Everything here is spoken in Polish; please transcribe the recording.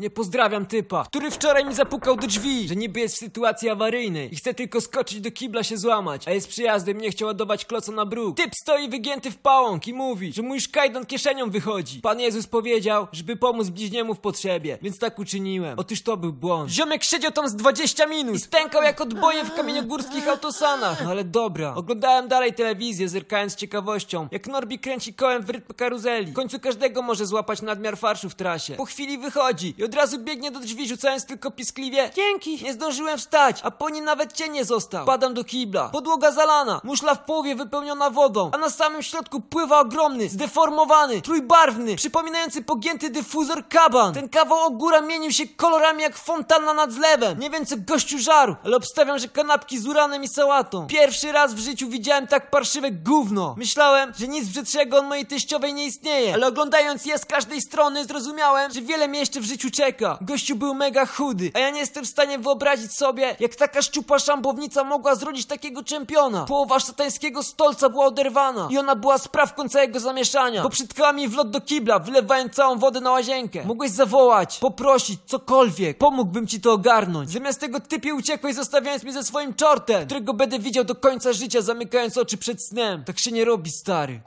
Nie pozdrawiam typa, który wczoraj mi zapukał do drzwi, że niby jest w sytuacji awaryjnej i chce tylko skoczyć do kibla się złamać, a jest przyjazdem nie chciał ładować kloca na bruk. Typ stoi wygięty w pałąk i mówi, że mój szkajdan kieszenią wychodzi. Pan Jezus powiedział, żeby pomóc bliźniemu w potrzebie, więc tak uczyniłem. Otóż to był błąd. Ziomek siedział tam z 20 minut i stękał jak odboje w kamieniogórskich autosanach. No ale dobra. Oglądałem dalej telewizję, zerkając z ciekawością, jak Norbi kręci kołem w rytm karuzeli. W końcu każdego może złapać nadmiar farszu w trasie. Po chwili wychodzi i od razu biegnie do drzwi, rzucając tylko piskliwie Dzięki! Nie zdążyłem wstać, a po nim nawet cień nie został. Padam do kibla. Podłoga zalana, muszla w połowie wypełniona wodą, a na samym środku pływa ogromny, zdeformowany, trójbarwny, przypominający pogięty dyfuzor kaban. Ten kawał ogóra mienił się kolorami jak fontanna nad zlewem. Nie wiem co gościu żarł, ale obstawiam, że kanapki z uranem i sałatą. Pierwszy raz w życiu widziałem tak parszywe gówno. Myślałem, że nic brzydszego od mojej teściowej nie istnieje, ale oglądając je z każdej strony zrozumiałem, że wiele mnie jeszcze w życiu czeka. Gościu był mega chudy, a ja nie jestem w stanie wyobrazić sobie, jak taka szczupła szambownica mogła zrodzić takiego czempiona. Połowa szatańskiego stolca była oderwana i ona była sprawką całego zamieszania, bo przytkała mi wlot do kibla, wylewając całą wodę na łazienkę. Mogłeś zawołać, poprosić, cokolwiek. Pomógłbym ci to ogarnąć. Zamiast tego typie uciekłeś, zostawiając mnie ze swoim czortem, którego będę widział do końca życia, zamykając oczy przed snem. Tak się nie robi, stary.